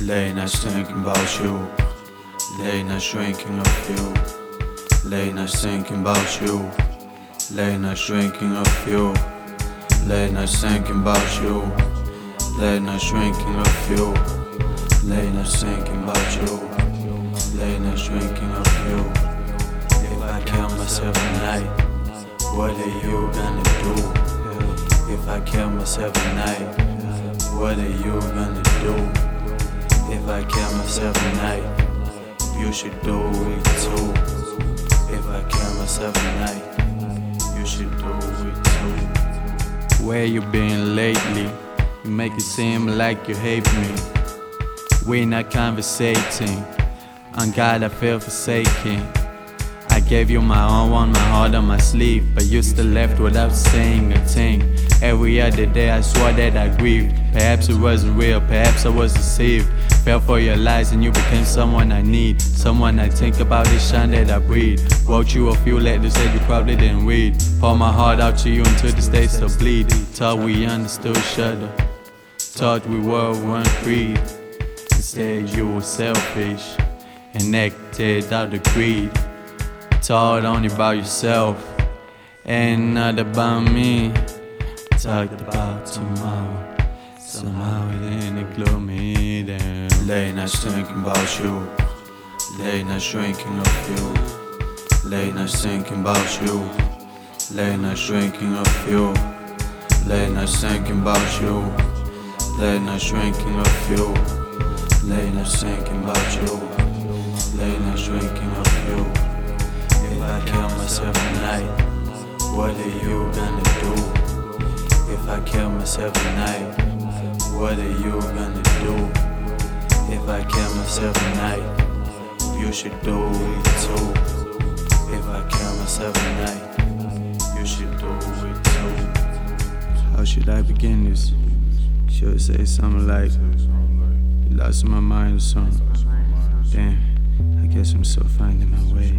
Late nights thinking about you. Late nights drinking of you. Late nights thinking about you. Late nights drinking of you. Late nights thinking about you. Late nights drinking of you. Late nights thinking about you. Late nights drinking of you. If I kill myself tonight, what are you gonna do? If I kill myself tonight, what are you gonna do? If I kill myself tonight, you should do it too. If I kill myself tonight, you should do it too. Where you been lately? You make it seem like you hate me. We not conversating. On God, I feel forsaken. I gave you my all, one, my heart on my sleeve, but you still left without saying a thing. Every other day I swore that I grieved. Perhaps it wasn't real, perhaps I was deceived. Fell for your lies and you became someone I need. Someone I think about each time that I breathe. Wrote you a few letters that you probably didn't read. Pour my heart out to you until the state still bleed. Thought we understood each other. Thought we were one creed. Instead you were selfish and acted out of greed. Thought only about yourself and not about me. Talked about tomorrow. Somehow it didn't glue me down. Late nights thinking about you. Late nights drinking of you. Late nights thinking about you. Late nights drinking of you. Late nights thinking about you. Late nights drinking of you. Late nights thinking about you. Late nights drinking of you. If I kill myself tonight, what are you gonna do? If I kill myself tonight, what are you gonna do? If I kill myself tonight, you should do it too. If I kill myself tonight, you should do it too. How should I begin this? Should I say something like, lost my mind or something? Damn, I guess I'm still finding my way.